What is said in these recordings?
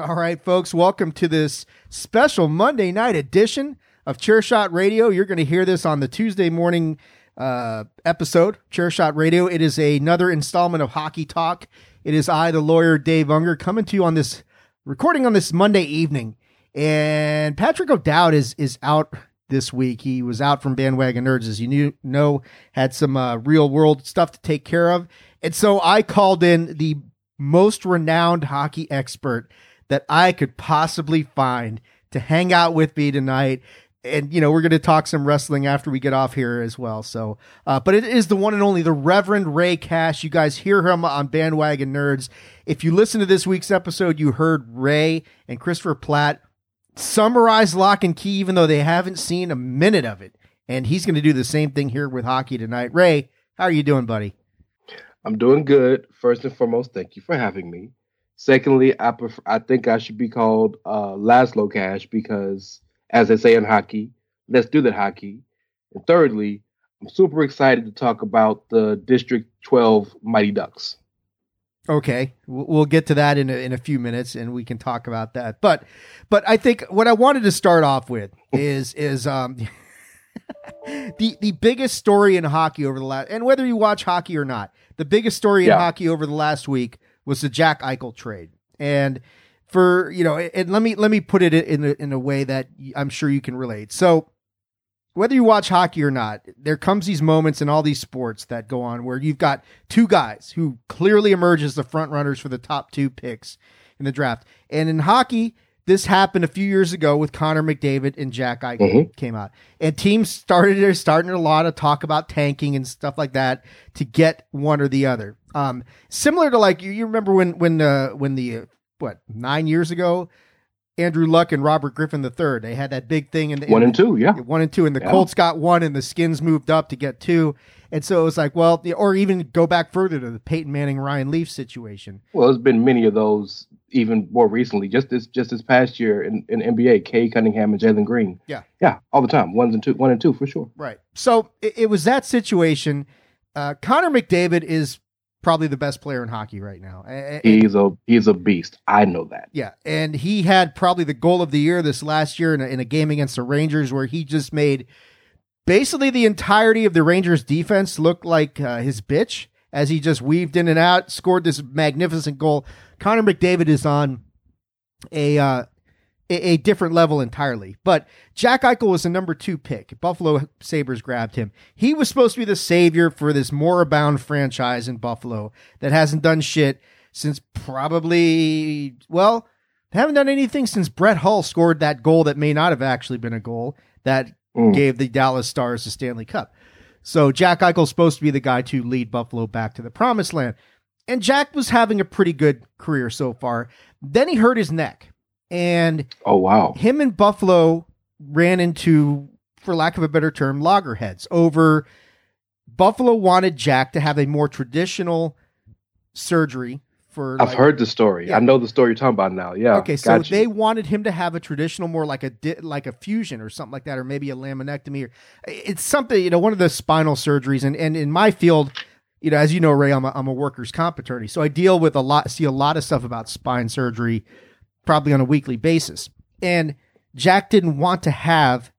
All right, folks, welcome to this special Monday night edition of Chairshot Radio. You're going to hear this on the Tuesday morning uh, episode, Chairshot Radio. It is another installment of Hockey Talk. It is I, the lawyer Dave Ungar, coming to you on this recording on this Monday evening. And Patrick O'Dowd is is out this week. He was out from Bandwagon Nerds, as you knew, know, had some uh, real world stuff to take care of. And so I called in the most renowned hockey expert that I could possibly find to hang out with me tonight. And, you know, we're going to talk some wrestling after we get off here as well. So, uh, but it is the one and only the Reverend Rey Cash. You guys hear him on Bandwagon Nerds. If you listen to this week's episode, you heard Rey and Christopher Platt summarize Lock and Key, even though they haven't seen a minute of it. And he's going to do the same thing here with hockey tonight. Rey, how are you doing, buddy? I'm doing good. First and foremost, thank you for having me. Secondly, I prefer, I think I should be called uh, Laszlo Cash because, as they say in hockey, let's do that hockey. And thirdly, I'm super excited to talk about the District 12 Mighty Ducks. Okay, we'll get to that in a, in a few minutes, and we can talk about that. But, but I think what I wanted to start off with is is um the the biggest story in hockey over the last, and whether you watch hockey or not, the biggest story in Yeah. hockey over the last week was the Jack Eichel trade, and for you know, and let me let me put it in a, in a way that I'm sure you can relate. So, whether you watch hockey or not, there comes these moments in all these sports that go on where you've got two guys who clearly emerge as the front runners for the top two picks in the draft. And in hockey, this happened a few years ago with Connor McDavid and Jack Eichel Mhm. came out. And teams started they're starting a lot of talk about tanking and stuff like that to get one or the other. Um, similar to like you, you remember when when uh, when the uh, what nine years ago, Andrew Luck and Robert Griffin III they had that big thing in the One and two, yeah. yeah, one and two, and the Yeah. Colts got one, and the Skins moved up to get two, and so it was like, well, or even go back further to the Peyton Manning Ryan Leaf situation. Well, there's been many of those even more recently. Just this just this past year in, in NBA, Cade Cunningham and Jalen Green. Yeah. Yeah, all the time. Ones and two, one and two for sure. Right. So it, it was that situation. Uh, Connor McDavid is probably the best player in hockey right now. A- a- He's a he's a beast. I know that. Yeah, and he had probably the goal of the year this last year in a, in a game against the Rangers where he just made basically the entirety of the Rangers defense look like uh, his bitch as he just weaved in and out, scored this magnificent goal. Connor McDavid is on a uh, a, different level entirely. But Jack Eichel was the number two pick. Buffalo Sabres grabbed him. He was supposed to be the savior for this moribund franchise in Buffalo that hasn't done shit since probably, well, they haven't done anything since Brett Hull scored that goal that may not have actually been a goal that Mm. gave the Dallas Stars the Stanley Cup. So Jack Eichel's supposed to be the guy to lead Buffalo back to the promised land. And Jack was having a pretty good career so far. Then he hurt his neck. And Oh wow. him and Buffalo ran into, for lack of a better term, loggerheads over Buffalo wanted Jack to have a more traditional surgery for I've like- heard the story. Yeah. I know the story you're talking about now. Yeah. Okay, so gotcha. they wanted him to have a traditional, more like a di- like a fusion or something like that, or maybe a laminectomy. Or it's something you know, one of the spinal surgeries. And and in my field, you know, as you know, Rey, I'm a, I'm a workers' comp attorney, so I deal with a lot, see a lot of stuff about spine surgery, probably on a weekly basis. And Jack didn't want to have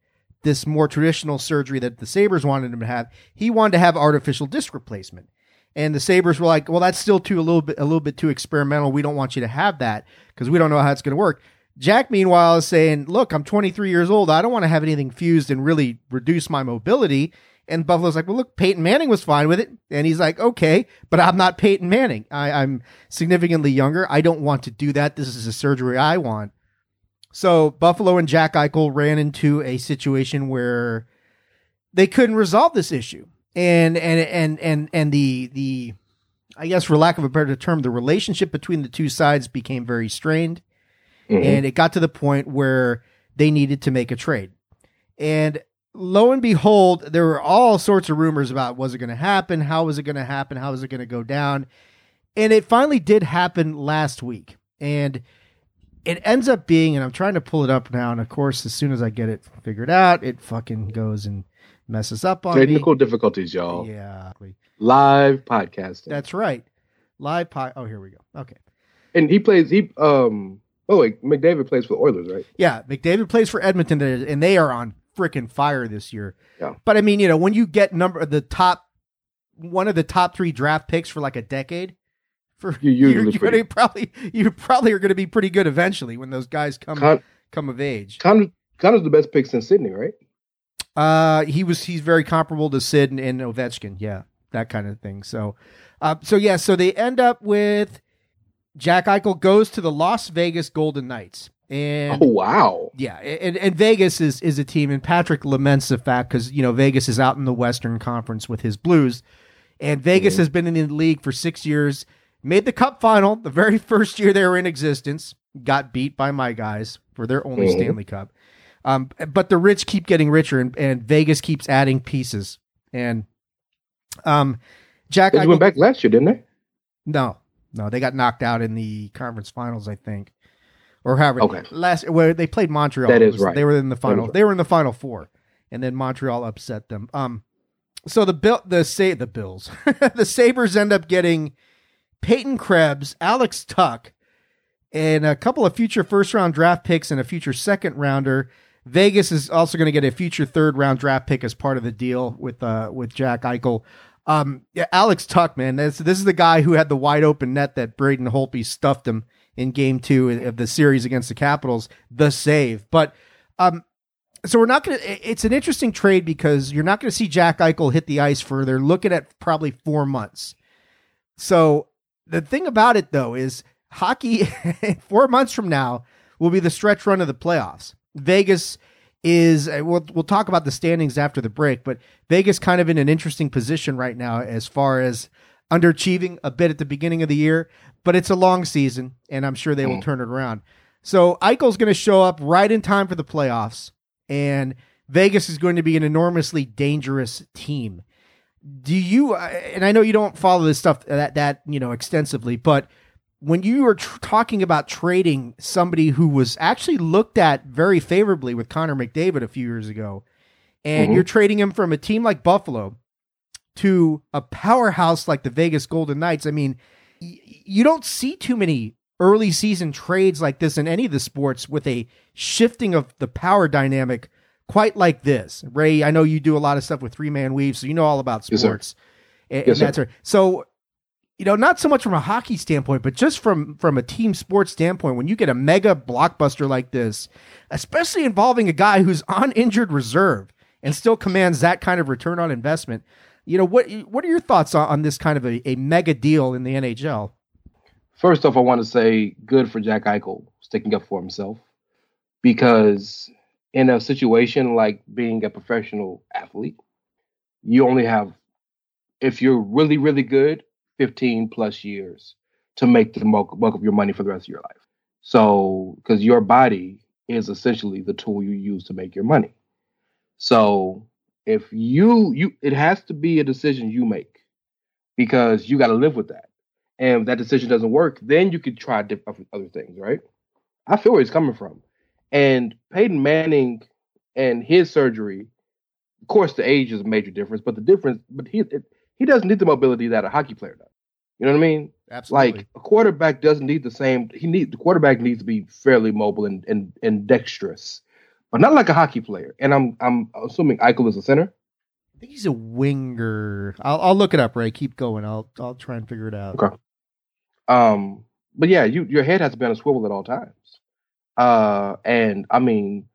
this more traditional surgery that the Sabres wanted him to have. He wanted to have artificial disc replacement. And the Sabres were like, well, that's still too a little bit a little bit too experimental. We don't want you to have that because we don't know how it's going to work. Jack, meanwhile, is saying, look, I'm 23 years old. I don't want to have anything fused and really reduce my mobility. And Buffalo's like, well, look, Peyton Manning was fine with it. And he's like, okay, but I'm not Peyton Manning. I, I'm significantly younger. I don't want to do that. This is a surgery I want. So Buffalo and Jack Eichel ran into a situation where they couldn't resolve this issue. And and and and and the the I guess for lack of a better term, the relationship between the two sides became very strained, Mhm. and it got to the point where they needed to make a trade. And lo and behold, there were all sorts of rumors about was it going to happen, how was it going to happen, how was it going to go down, and it finally did happen last week, and it ends up being, and I'm trying to pull it up now, and of course, as soon as I get it figured out, it fucking goes and messes up on Technical me. difficulties, y'all. Yeah, Live podcasting. that's right. Live pod. Oh, here we go. Okay. and he plays. He um. Oh wait, McDavid plays for the Oilers, right? Yeah, McDavid plays for Edmonton, and they are on freaking fire this year. Yeah. But I mean, you know, when you get number the top, one of the top three draft picks for like a decade, for You're you're, you're gonna probably you probably are going to be pretty good eventually when those guys come Con- come of age. Connor, Connor's the best pick since Sidney, right? Uh, he was he's very comparable to Sid and, and Ovechkin, yeah, that kind of thing. So, uh, so yeah, so they end up with Jack Eichel goes to the Las Vegas Golden Knights, and oh wow. Yeah, and, and Vegas is is a team, and Patrick laments the fact because you know Vegas is out in the Western Conference with his Blues, and Vegas Mhm. has been in the league for six years, made the Cup final the very first year they were in existence, got beat by my guys for their only Mhm. Stanley Cup, um, but the rich keep getting richer, and, and Vegas keeps adding pieces, and um, Jack They went back last year, didn't they? no, no, they got knocked out in the conference finals, I think, or however. Okay. Last where they played Montreal, That is was- right. They were in the final. right. They were in the final four, and then Montreal upset them. Um, so the bill, the say the Bills, the Sabres end up getting Peyton Krebs, Alex Tuch, and a couple of future first round draft picks and a future second rounder. Vegas is also going to get a future third round draft pick as part of the deal with uh with Jack Eichel. Um, yeah, Alex Tuch, man, this this is the guy who had the wide open net that Braden Holtby stuffed him in Game Two of the series against the Capitals, the save. But um, so we're not going to. It's an interesting trade because you're not going to see Jack Eichel hit the ice for. They're looking at probably four months. So the thing about it though is hockey. four months from now will be the stretch run of the playoffs. Vegas is uh, we'll we'll talk about the standings after the break, but Vegas kind of in an interesting position right now as far as underachieving a bit at the beginning of the year, but it's a long season and I'm sure they will Mm. turn it around. So Eichel's going to show up right in time for the playoffs and Vegas is going to be an enormously dangerous team. Do you uh, and I know you don't follow this stuff that that, you know, extensively, but when you were tr- talking about trading somebody who was actually looked at very favorably with Connor McDavid a few years ago, and Mhm. you're trading him from a team like Buffalo to a powerhouse like the Vegas Golden Knights, I mean, y- you don't see too many early season trades like this in any of the sports with a shifting of the power dynamic quite like this. Rey, I know you do a lot of stuff with three man weave, so you know all about sports. Yes. And, Yes, and that's right. So you know, not so much from a hockey standpoint, but just from from a team sports standpoint, when you get a mega blockbuster like this, especially involving a guy who's on injured reserve and still commands that kind of return on investment, you know, what what are your thoughts on, on this kind of a, a mega deal in the NHL? First off, I want to say good for Jack Eichel sticking up for himself because in a situation like being a professional athlete, you only have, if you're really, really good, 15 plus years to make the bulk, of your money for the rest of your life. So, because your body is essentially the tool you use to make your money. So, if you you it has to be a decision you make because you got to live with that and if that decision doesn't work, then you could try different other things, right? I feel where he's coming from. And Peyton Manning and his surgery, of course, the age is a major difference, but the difference, but he it, he doesn't need the mobility that a hockey player does. You know what I mean? Absolutely. Like a quarterback doesn't need the same. He need the quarterback needs to be fairly mobile and and, and dexterous, but not like a hockey player. And I'm I'm assuming Eichel is a center. I think he's a winger. I'll I'll look it up, Right, Keep going. I'll I'll try and figure it out. Okay. Um, but yeah, you your head has to be on a swivel at all times. Uh, and I mean,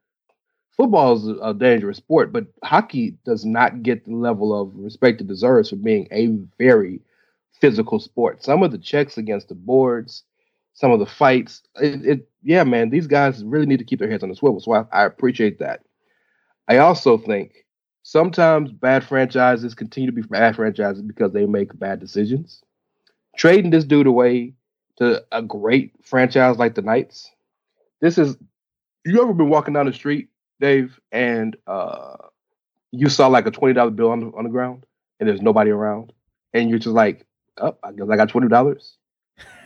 football is a, a dangerous sport, but hockey does not get the level of respect it deserves for being a very physical sport. Some of the checks against the boards, some of the fights, it, it yeah, man, these guys really need to keep their heads on the swivel. So I, I appreciate that. I also think Sometimes bad franchises continue to be bad franchises because they make bad decisions. Trading this dude away to a great franchise like the Knights. This is you ever been walking down the street, Dave, and uh you saw like a twenty dollar bill on the, on the ground, and there's nobody around, and you're just like, "Oh, I guess I got twenty dollars."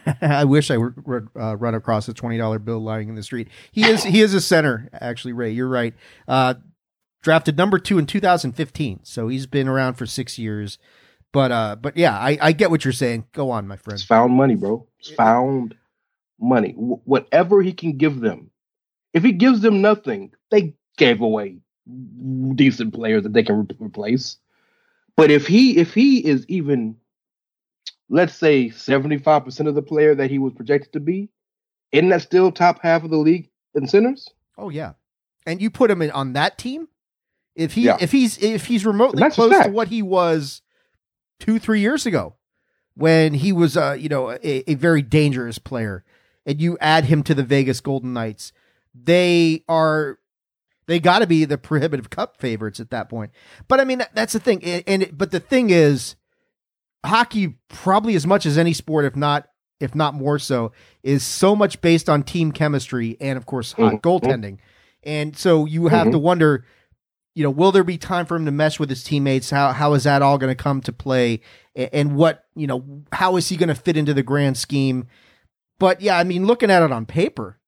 I wish I would uh, run across a twenty dollar bill lying in the street. He is he is a center, actually. Rey, you're right. Uh, drafted number two in 2015, so he's been around for six years. But uh, but yeah, I, I get what you're saying. Go on, my friend. It's found money, bro. It's found money. W- whatever he can give them. If he gives them nothing, they gave away decent players that they can re- replace. But if he if he is even let's say 75% of the player that he was projected to be, isn't that still top half of the league in centers? Oh yeah. And you put him in, on that team? If he Yeah. if he's if he's remotely close to what he was 2 3 years ago when he was uh you know a, a very dangerous player and you add him to the Vegas Golden Knights, they are they got to be the prohibitive cup favorites at that point. But I mean that's the thing and, and but the thing is hockey probably as much as any sport if not if not more so is so much based on team chemistry and of course hot Mhm. goaltending. And so you have Mhm. to wonder you know, will there be time for him to mesh with his teammates? How how is that all going to come to play? And what you know, how is he going to fit into the grand scheme? But yeah, I mean, looking at it on paper,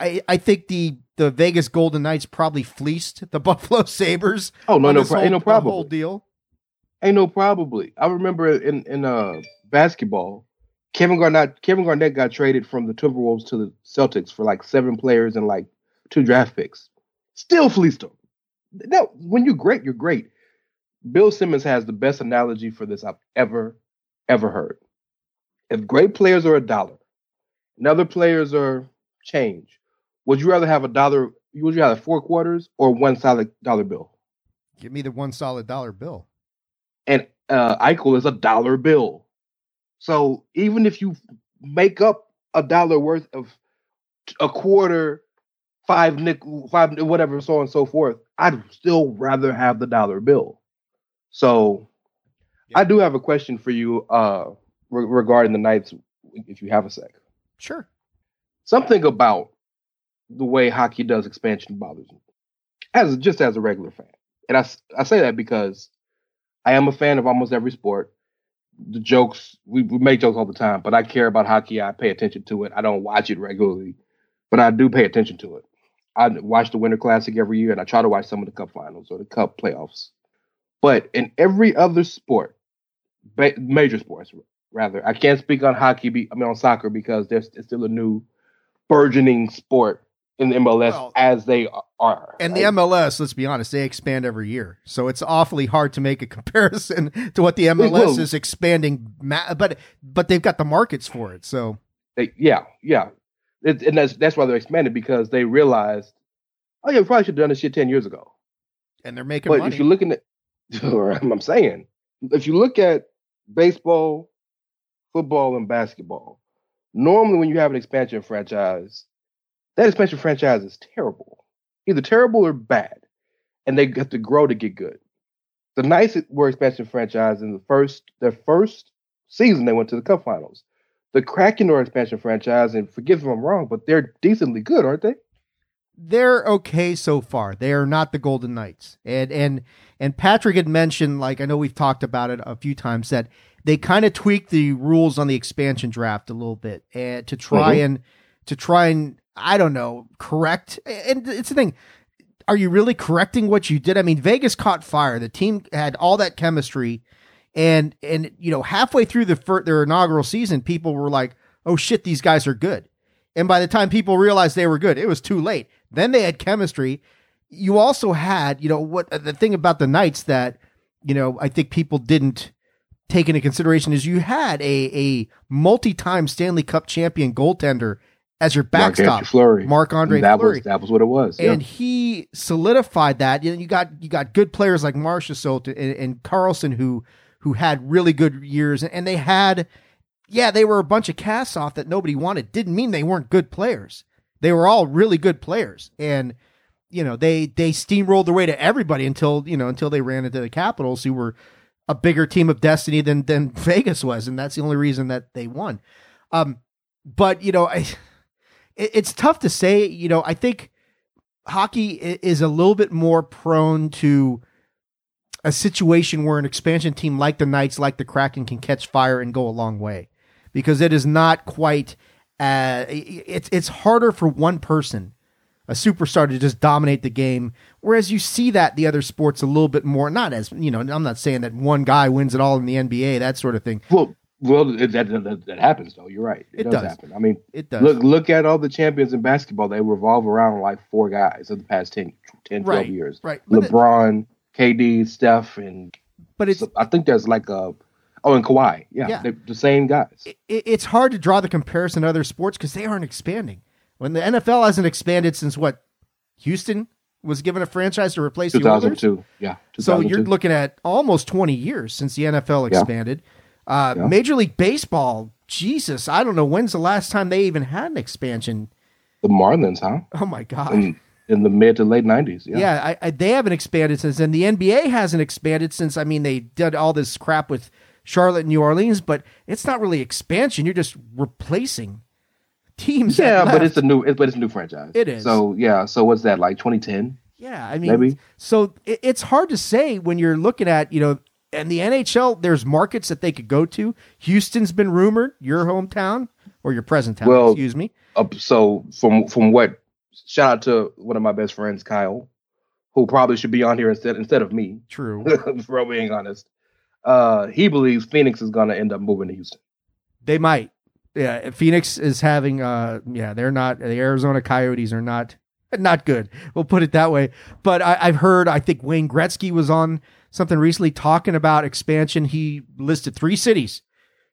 I I think the the Vegas Golden Knights probably fleeced the Buffalo Sabres. Oh no, no, pro- whole, no problem. whole deal. Ain't no probably. I remember in in uh basketball, Kevin Garnett Kevin Garnett got traded from the Timberwolves to the Celtics for like seven players and like two draft picks. Still fleeced them. No, when you're great, you're great. Bill Simmons has the best analogy for this I've ever, ever heard. If great players are a dollar and other players are change, would you rather have a dollar? Would you rather have four quarters or one solid dollar bill? Give me the one solid dollar bill. And uh, Eichel is a dollar bill. So even if you make up a dollar worth of a quarter, five nickel, five whatever, so on and so forth, I'd still rather have the dollar bill. So I do have a question for you uh, re- regarding the Knights, if you have a sec. Sure. Something about the way hockey does expansion bothers me, as just as a regular fan, and I I say that because I am a fan of almost every sport. The jokes we, we make jokes all the time, but I care about hockey. I pay attention to it. I don't watch it regularly, but I do pay attention to it. I watch the Winter Classic every year, and I try to watch some of the Cup Finals or the Cup playoffs. But in every other sport, major sports rather, I can't speak on hockey. Be, I mean on soccer because there's it's still a new burgeoning sport in the MLS Well, as they are. And the right? MLS, let's be honest, they expand every year. So it's awfully hard to make a comparison to what the MLS is expanding. But but they've got the markets for it. So They, yeah, yeah, it, and that's that's why they're expanded because they realized, oh yeah, we probably should have done this shit ten years ago. and they're making But money. if you're looking at, I'm saying, if you look at baseball, football, and basketball, normally when you have an expansion franchise, that expansion franchise is terrible, either terrible or bad, and they have to grow to get good. The Knights were expansion franchise in the first their first season they went to the Cup Finals. The Kraken are expansion franchise, and forgive me if I'm wrong, but they're decently good, aren't they? they're okay so far. They are not the Golden Knights. And and and Patrick had mentioned, like I know we've talked about it a few times, that they kind of tweaked the rules on the expansion draft a little bit and to try Mhm. and to try and I don't know correct. And it's the thing. Are you really correcting what you did? I mean, Vegas caught fire. The team had all that chemistry, and and you know halfway through the fir- their inaugural season, people were like, "Oh shit, these guys are good." And by the time people realized they were good, it was too late. Then they had chemistry. You also had, you know, what the thing about the Knights that, you know, I think people didn't take into consideration is you had a a multi-time Stanley Cup champion goaltender as your backstop, Fleury. Andre that Fleury was that was what it was. yeah. and he solidified that. You know, you got you got good players like Marchessault and, and Karlsson who who had really good years, and they had, yeah, they were a bunch of casts off that nobody wanted. Didn't mean they weren't good players. They were all really good players, and you know, they they steamrolled their way to everybody until you know until they ran into the Capitals, who were a bigger team of destiny than than Vegas was, and that's the only reason that they won. Um, but you know, I, it, it's tough to say. You know, I think hockey is a little bit more prone to a situation where an expansion team like the Knights, like the Kraken, can catch fire and go a long way because it is not quite. Uh, it's it's harder for one person, a superstar, to just dominate the game. Whereas you see that the other sports a little bit more. Not as you know, I'm not saying that one guy wins it all in the NBA, that sort of thing. Well, well, that, that, that happens though. You're right. It, It does, does. happen. I mean, It does. look look at all the champions in basketball. They revolve around like four guys of the past 10, 10 12 years. right. But it- LeBron, KD, Steph, and but it's I think there's like a oh, and Kawhi. Yeah, Yeah. they're the same guys. it, it's hard to draw the comparison to other sports because they aren't expanding. When the NFL hasn't expanded since what Houston was given a franchise to replace the Oilers. 2002. Yeah. So you're looking at almost 20 years since the NFL Yeah. Uh, Yeah. Major League Baseball, Jesus, I don't know when's the last time they even had an expansion. the Marlins, huh? Oh my God. In, in the mid to late 90s. Yeah. Yeah, I, I, they haven't expanded since then. The NBA hasn't expanded since. I mean, they did all this crap with Charlotte and New Orleans, but it's not really expansion. You're just replacing teams. Yeah, but it's a new, it, but it's a new franchise. It is. So yeah, so what's that like 2010? yeah. I mean, Maybe. so it, it's hard to say when you're looking at you know, and the NHL. There's markets that they could go to. Houston's been rumored. Your hometown or your present town? Well- excuse me. Uh, so from from what, shout out to one of my best friends, Kyle, who probably should be on here instead instead of me. True. for being honest, uh, he believes Phoenix is going to end up moving to Houston. They might. Yeah, Phoenix is having. Uh, yeah, they're not. The Arizona Coyotes are not not good. We'll put it that way. But I, I've heard. I think Wayne Gretzky was on something recently talking about expansion. He listed three cities: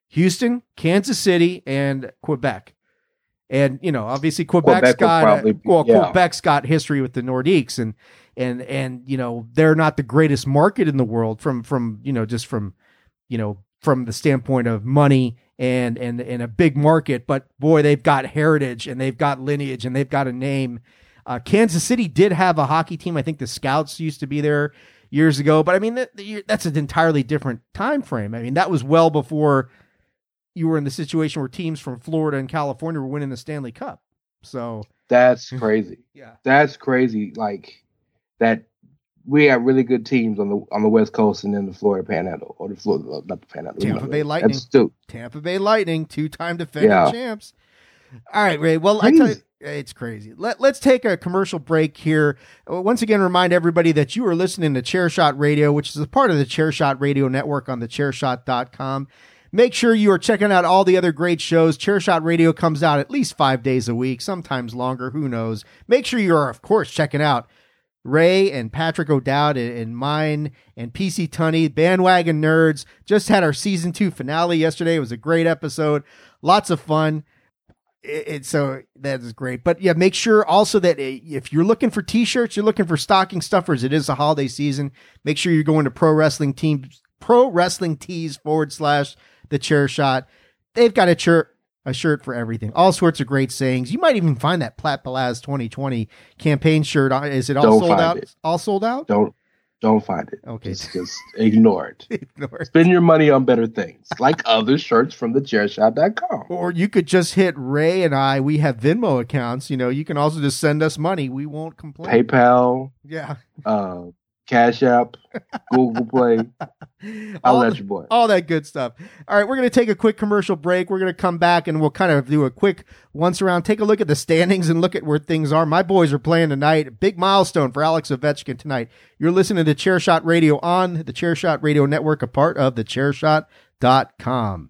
Houston, Kansas City, and Quebec. And you know, obviously, Quebec's Quebec got be- well, yeah. Quebec's got history with the Nordiques, and and and you know, they're not the greatest market in the world from from you know just from you know from the standpoint of money and and and a big market but boy they've got heritage and they've got lineage and they've got a name uh, kansas city did have a hockey team i think the scouts used to be there years ago but i mean that, that's an entirely different time frame i mean that was well before you were in the situation where teams from florida and california were winning the stanley cup so That's crazy. yeah That's crazy. Like that, we have really good teams on the on the West Coast and then the Florida Panhandle or the Florida, not the Panhandle. Tampa Bay Lightning. That's Tampa Bay Lightning, two-time defending Yeah. champs. All right, Rey. Well, I tell you, it's crazy. Let, let's take a commercial break here. Uh, Once again, remind everybody that you are listening to Chairshot Radio, which is a part of the Chairshot Radio Network on the Chairshot.com. Make sure you are checking out all the other great shows. Chairshot Radio comes out at least five days a week, sometimes longer. Who knows? Make sure you are, of course, checking out Rey and Patrick O'Dowd and, and mine and PC Tunney, Bandwagon Nerds. Just had our season two finale yesterday. It was a great episode. Lots of fun. It, so that is great. But yeah, make sure also that uh, if you're looking for t-shirts, you're looking for stocking stuffers, it is the holiday season. Make sure you're going to pro wrestling team, pro wrestling tees forward slash the chair shot. They've got a shirt, a shirt for everything. All sorts of great sayings. You might even find that Plat Palaz 2020 campaign shirt. Is it all Don't sold out? it. All sold out? don't don't find it. Okay. just, just ignore it. Ignore it. Spend your money on better things, like other shirts from thechairshot.com. Or you could just hit Rey and I. We have Venmo accounts. You know, you can also just send us money. We won't complain. PayPal, Yeah. uh, Cash App, Google Play. I'll all, let you boy. all that good stuff. All right, we're going to take a quick commercial break. We're going to come back and we'll kind of do a quick once around, take a look at the standings and look at where things are. My boys are playing tonight. Big milestone for Alex Ovechkin tonight. You're listening to Chairshot Radio on the Chairshot Radio Network, a part of the Chairshot.com.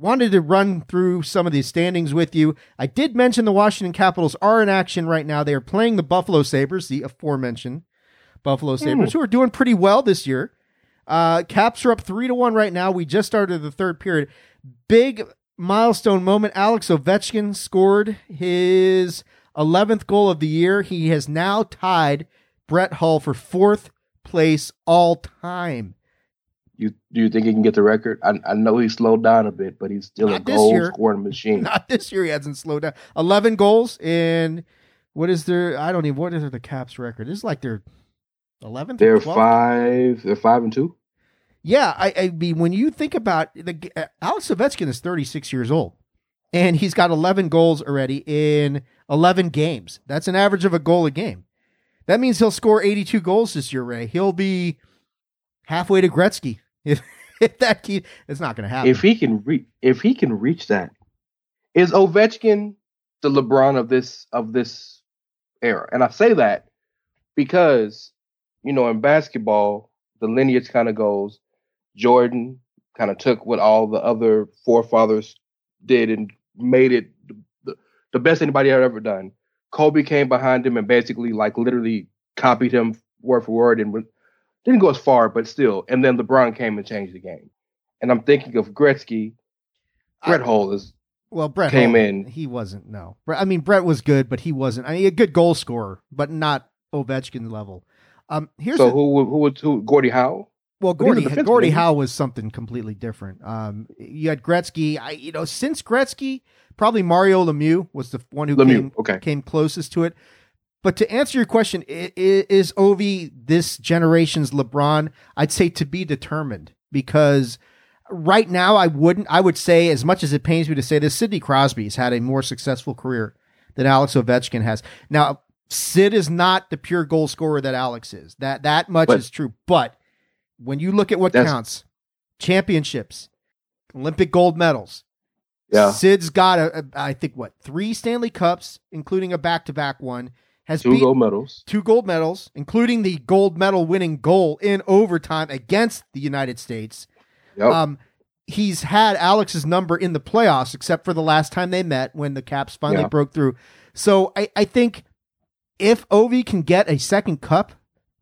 Wanted to run through some of these standings with you. I did mention the Washington Capitals are in action right now. They are playing the Buffalo Sabres, the aforementioned Buffalo Sabres, who are doing pretty well this year. Uh, Caps are up three to one right now. We just started the third period. Big milestone moment. Alex Ovechkin scored his 11th goal of the year. He has now tied Brett Hull for fourth place all time. You do you think he can get the record? I, I know he slowed down a bit, but he's still Not a goal year. scoring machine. Not this year. He hasn't slowed down. 11 goals in what is their, I don't even, what is the Caps record? This is like their 11th? They're or 12th? five. They're five and two. Yeah, I, I mean, when you think about the uh, Alex Ovechkin is 36 years old, and he's got 11 goals already in 11 games. That's an average of a goal a game. That means he'll score 82 goals this year, Rey. He'll be halfway to Gretzky. If, if that key, it's not going to happen. If he can reach, if he can reach that, is Ovechkin the LeBron of this of this era? And I say that because you know in basketball the lineage kind of goes. Jordan kind of took what all the other forefathers did and made it the, the best anybody had ever done. Kobe came behind him and basically like literally copied him word for word and didn't go as far, but still. And then LeBron came and changed the game. And I'm thinking of Gretzky. Brett Hull is well, Brett came Hull, in. He wasn't. No, I mean Brett was good, but he wasn't. I mean, a good goal scorer, but not Ovechkin level. Um, here's so the- who would who would who Gordie Howe? Well, Gordie Gordie defenseman, Gordie isn't he? Howe was something completely different. Um, you had Gretzky. I you know since Gretzky, probably Mario Lemieux was the one who Lemieux, came okay. came closest to it. But to answer your question, is Ovi this generation's LeBron? I'd say to be determined because right now I wouldn't. I would say as much as it pains me to say this, Sidney Crosby has had a more successful career than Alex Ovechkin has. Now, Sid is not the pure goal scorer that Alex is. That that much But- is true. But when you look at what counts, championships, Olympic gold medals. Yeah. Sid's got a, a I think what three Stanley Cups, including a back-to-back one. Has Two gold medals. two gold medals, including the gold medal winning goal in overtime against the United States. Yep. Um, he's had Alex's number in the playoffs, except for the last time they met when the Caps finally Yeah. broke through. So I, I think if Ovi can get a second cup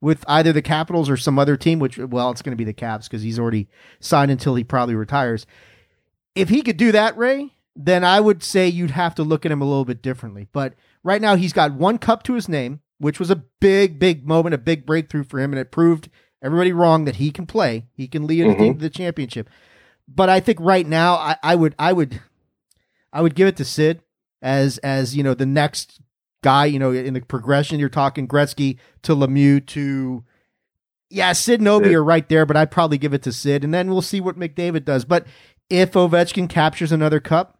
with either the Capitals or some other team, which well, it's going to be the Caps because he's already signed until he probably retires. If he could do that, Rey, then I would say you'd have to look at him a little bit differently. But right now, he's got one cup to his name, which was a big, big moment, a big breakthrough for him, and it proved everybody wrong that he can play. He can lead a Mhm. team to the championship. But I think right now, I, I would, I would, I would give it to Sid as as you know the next guy. You know, in the progression, you're talking Gretzky to Lemieux to. Yeah, Sid and Sid. are right there, but I'd probably give it to Sid, and then we'll see what McDavid does. But if Ovechkin captures another cup,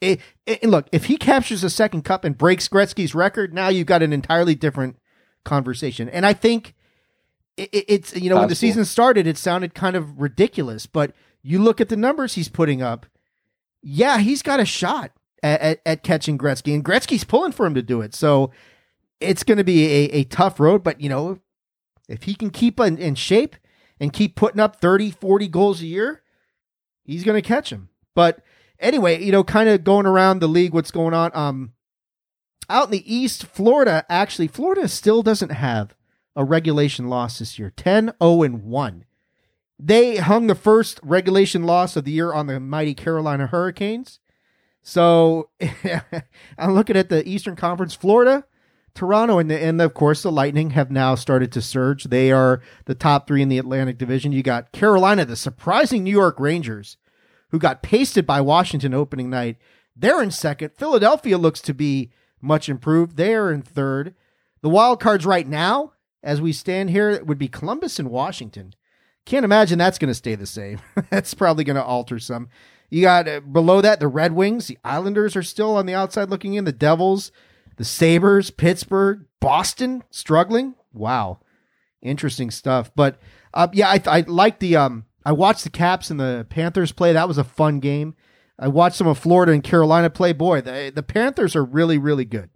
it, it- and look, if he captures a second cup and breaks Gretzky's record, now you've got an entirely different conversation. And I think it, it- it's you know when the season started, it sounded kind of ridiculous, but you look at the numbers he's putting up. Yeah, he's got a shot at, at, at catching Gretzky, and Gretzky's pulling for him to do it. So it's going to be a, a tough road, but you know if he can keep in, in shape and keep putting up 30, 40 goals a year, he's going to catch him. But anyway, you know, kind of going around the league, what's going on? Um, out in the East, Florida actually, Florida still doesn't have a regulation loss this year 10 0 and 1. They hung the first regulation loss of the year on the mighty Carolina Hurricanes. So I'm looking at the Eastern Conference. Florida, Toronto and, and of course the Lightning have now started to surge. They are the top three in the Atlantic Division. You got Carolina, the surprising New York Rangers, who got pasted by Washington opening night. They're in second. Philadelphia looks to be much improved. They are in third. The wild cards right now, as we stand here, would be Columbus and Washington. Can't imagine that's going to stay the same. that's probably going to alter some. You got uh, below that the Red Wings. The Islanders are still on the outside looking in. The Devils, the Sabres, Pittsburgh, Boston struggling. Wow, interesting stuff. But uh, yeah, I, I like the. Um, I watched the Caps and the Panthers play. That was a fun game. I watched some of Florida and Carolina play. Boy, the the Panthers are really really good,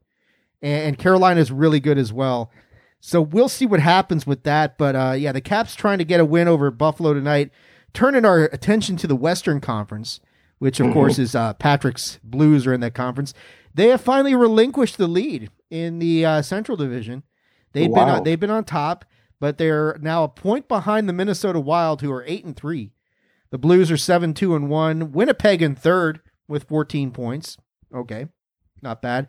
and, Carolina is really good as well. So we'll see what happens with that. But uh, yeah, the Caps trying to get a win over Buffalo tonight. Turning our attention to the Western Conference, which of mm-hmm. course is uh, Patrick's Blues are in that conference. They have finally relinquished the lead in the uh, Central Division. They've wow. been on, they've been on top, but they're now a point behind the Minnesota Wild, who are eight and three. The Blues are seven two and one. Winnipeg in third with fourteen points. Okay, not bad.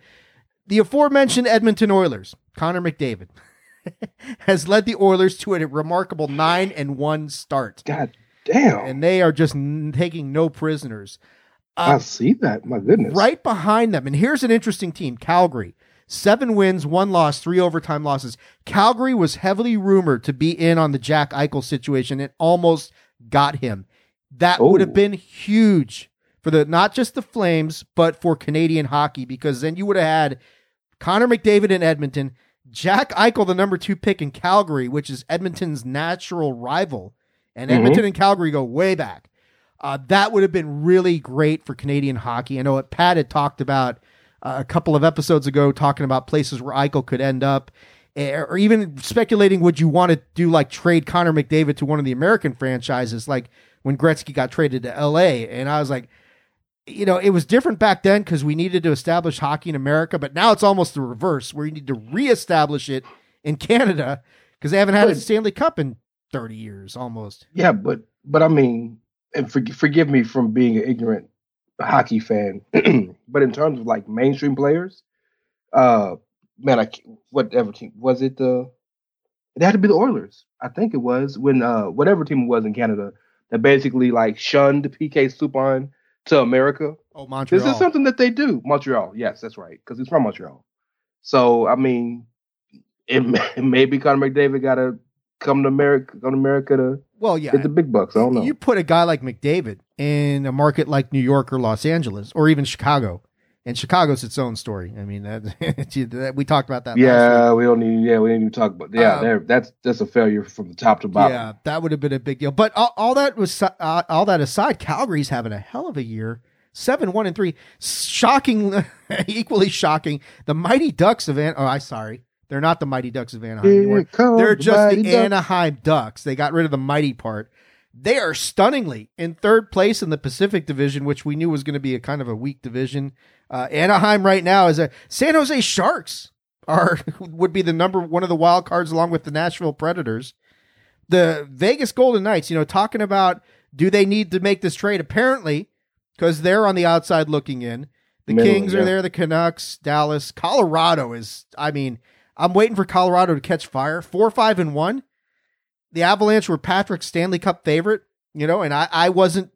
The aforementioned Edmonton Oilers, Connor McDavid, has led the Oilers to a remarkable nine and one start. God damn! And they are just n- taking no prisoners. Uh, I see that. My goodness. Right behind them, and here's an interesting team: Calgary. Seven wins, one loss, three overtime losses. Calgary was heavily rumored to be in on the Jack Eichel situation. It almost got him. That oh. would have been huge for the not just the Flames, but for Canadian hockey, because then you would have had Connor McDavid in Edmonton, Jack Eichel, the number two pick in Calgary, which is Edmonton's natural rival. And mm-hmm. Edmonton and Calgary go way back. Uh, that would have been really great for Canadian hockey. I know what Pat had talked about a couple of episodes ago, talking about places where Eichel could end up, eh, or even speculating would you want to do like trade Connor McDavid to one of the American franchises, like when Gretzky got traded to L.A. And I was like, you know, it was different back then because we needed to establish hockey in America, but now it's almost the reverse, where you need to reestablish it in Canada because they haven't had but, a Stanley Cup in thirty years almost. Yeah, but but I mean, and for, forgive me from being an ignorant hockey fan, but in terms of like mainstream players, uh, man, I whatever team was it? The uh, it had to be the Oilers. I think it was when uh whatever team it was in Canada that basically like shunned PK Subban to America. Oh, Montreal. This is something that they do. Montreal, yes, that's right, because he's from Montreal. So I mean, it, it maybe Connor McDavid got to come to America, come to America to well, yeah, get the big bucks. I don't know. You put a guy like McDavid in a market like New York or Los Angeles or even Chicago, and Chicago's its own story. I mean, that, we talked about that. Yeah, we don't need. Yeah, we didn't even talk about. Yeah, uh, that's that's a failure from the top to bottom. Yeah, that would have been a big deal. But all, all that was uh, all that aside, Calgary's having a hell of a year. Seven, one, and three. Shocking, equally shocking. The Mighty Ducks of An- oh, I sorry, they're not the Mighty Ducks of Anaheim. anymore. They're just the, the Anaheim Ducks. They got rid of the mighty part. They are stunningly in third place in the Pacific Division, which we knew was going to be a kind of a weak division. Uh, Anaheim right now is a San Jose Sharks are would be the number one of the wild cards along with the Nashville Predators. The Vegas Golden Knights, you know, talking about do they need to make this trade? Apparently, because they're on the outside looking in. The Middle, Kings yeah. are there, the Canucks, Dallas, Colorado is. I mean, I'm waiting for Colorado to catch fire. Four, five, and one the Avalanche were Patrick's Stanley Cup favorite, you know, and I, I wasn't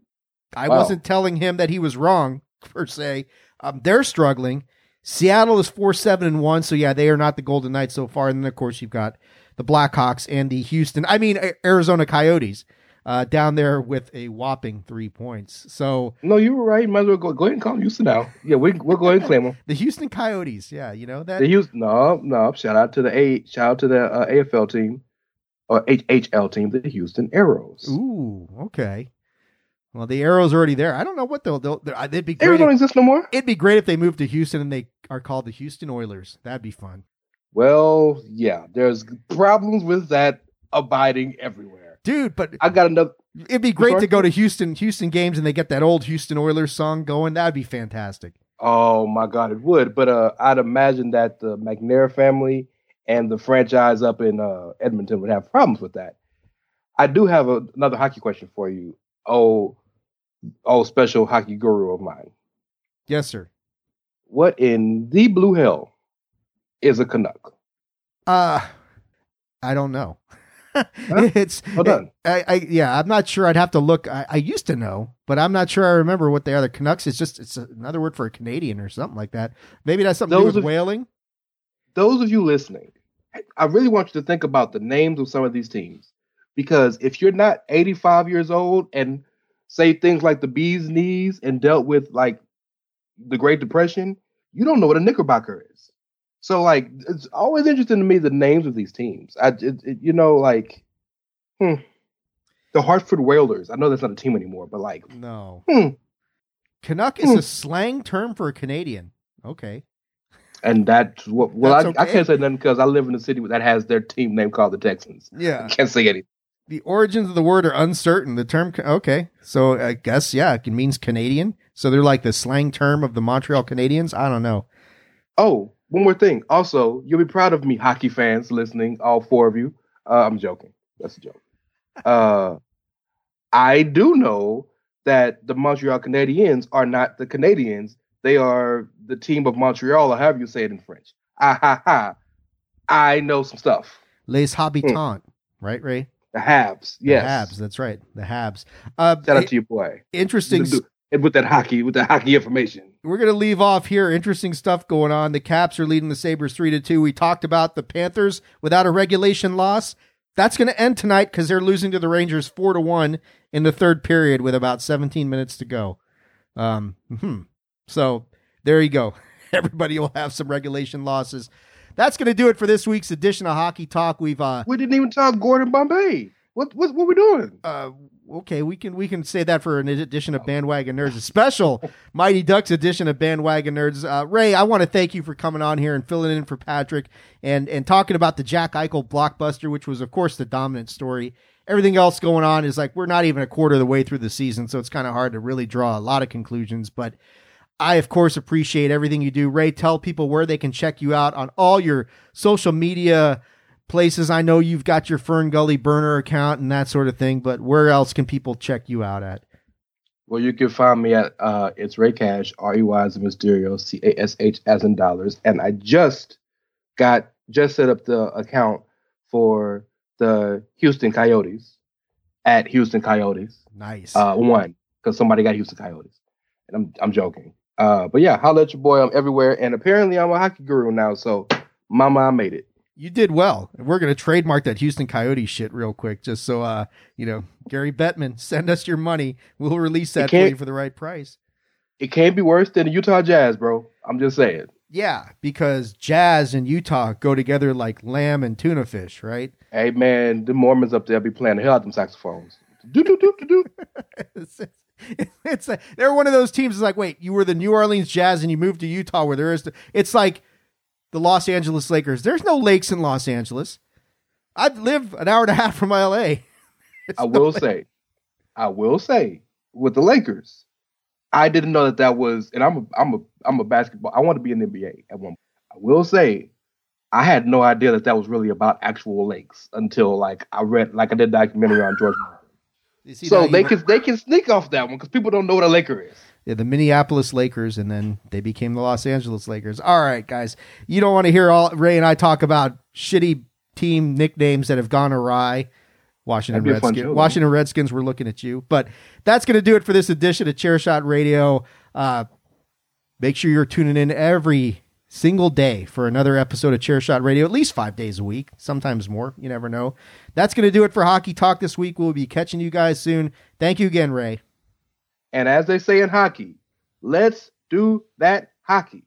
I wow. wasn't telling him that he was wrong per se. Um, they're struggling. Seattle is four seven and one, so yeah, they are not the Golden Knights so far. And then of course you've got the Blackhawks and the Houston, I mean Arizona Coyotes, uh, down there with a whopping three points. So no, you were right. Might as well go, go ahead and call Houston now. Yeah, we we'll go ahead and claim them. the Houston Coyotes, yeah, you know that. The Houston, no, no. Shout out to the A, shout out to the uh, AFL team or HHL team, the Houston Aeros. Ooh, okay. Well, the arrow's are already there. I don't know what they'll. they'll they'd be great. Aeros don't exist no more. It'd be great if they moved to Houston and they are called the Houston Oilers. That'd be fun. Well, yeah, there's problems with that abiding everywhere, dude. But I got another. It'd be great to go to Houston, Houston games, and they get that old Houston Oilers song going. That'd be fantastic. Oh my God, it would. But uh, I'd imagine that the McNair family and the franchise up in uh, Edmonton would have problems with that. I do have a, another hockey question for you. Oh, oh, special hockey guru of mine. Yes, sir. What in the blue hell is a Canuck? Uh, I don't know. it's Well done. I, I yeah, I'm not sure. I'd have to look. I, I used to know, but I'm not sure. I remember what they are. The Canucks is just it's another word for a Canadian or something like that. Maybe that's something to Those do with of- whaling. Those of you listening, I really want you to think about the names of some of these teams because if you're not 85 years old and say things like the bee's knees and dealt with like the Great Depression, you don't know what a Knickerbocker is. So like, it's always interesting to me the names of these teams. I, it, it- you know, like, hmm, the Hartford Whalers. I know that's not a team anymore, but like, No, hmm, Canuck is Hmm. a slang term for a Canadian. Okay, and that's what. Well, That's I, I can't say nothing because I live in a city that has their team name called the Texans. Yeah, I yeah. can't say anything. The origins of the word are uncertain. The term, okay, so I guess yeah, it means Canadian. So they're like the slang term of the Montreal Canadiens. I don't know. Oh, one more thing. Also, you'll be proud of me, hockey fans listening, all four of you. Uh, I'm joking. That's a joke. Uh, I do know that the Montreal Canadiens are not the Canadians. They are the team of Montreal, or however you say it in French. Ah ha ha. I know some stuff. Les Habitants, right, Rey? The Habs. Yes. The Habs. That's right. The Habs. Uh, Shout out i- to your boy. interesting. With that hockey, with that hockey information. We're gonna leave off here. Interesting stuff going on. The Caps are leading the Sabres three to two. We talked about the Panthers without a regulation loss. That's gonna end tonight because they're losing to the Rangers four to one in the third period with about 17 minutes to go. Um, hmm. So there you go. Everybody will have some regulation losses. That's gonna do it for this week's edition of Hockey Talk. We've uh, We didn't even talk Gordon Bombay. What what what we doing? uh okay we can we can say that for an edition of bandwagon nerds a special mighty ducks edition of bandwagon nerds uh rey i want to thank you for coming on here and filling in for patrick and and talking about the jack eichel blockbuster which was of course the dominant story everything else going on is like we're not even a quarter of the way through the season so it's kind of hard to really draw a lot of conclusions but I, of course, appreciate everything you do. Rey, tell people where they can check you out on all your social media places. I know you've got your Fern Gully burner account and that sort of thing, but where else can people check you out at? Well, you can find me at uh, it's Rey Cash, R E Y as in Mysterio, C A S H as in dollars, and I just got just set up the account for the Houston Coyotes at Houston Coyotes Nice. uh, one because somebody got Houston Coyotes, and I'm I'm joking. Uh, but yeah, holla at your boy. I'm everywhere, and apparently I'm a hockey guru now. So, mama, I made it. You did well. We're going to trademark that Houston Coyote shit real quick, just so, uh, you know, Gary Bettman, send us your money. We'll release that for you for the right price. It can't be worse than the Utah Jazz, bro. I'm just saying. Yeah, because jazz and Utah go together like lamb and tuna fish, right? Hey man, the Mormons up there be playing the hell out of them saxophones. Do do do do do. it's it's they're one of those teams. It's like, wait, you were the New Orleans Jazz and you moved to Utah, where there is. The, it's like the Los Angeles Lakers. There's no lakes in Los Angeles. I live an hour and a half from LA. I will say, I will say, with the Lakers, I didn't know that that was, and I'm a, I'm a, I'm a basketball. I want to be in the NBA at one. I will say, I had no idea that that was really about actual lakes until like I read, like I did a documentary on George. Martin. You see So they can they can sneak off that one because people don't know what a Laker is. Yeah, the Minneapolis Lakers, and then they became the Los Angeles Lakers. All right, guys, you don't want to hear all Rey and I talk about shitty team nicknames that have gone awry. Washington That'd be a fun Redskins. show. Washington Redskins. We're looking at you, but that's going to do it for this edition of Chairshot Radio. Uh, make sure you're tuning in every single day for another episode of Chairshot Radio, at least five days a week, sometimes more. You never know. That's going to do it for Hockey Talk this week. We'll be catching you guys soon. Thank you again, Rey. And as they say in hockey, let's do that hockey.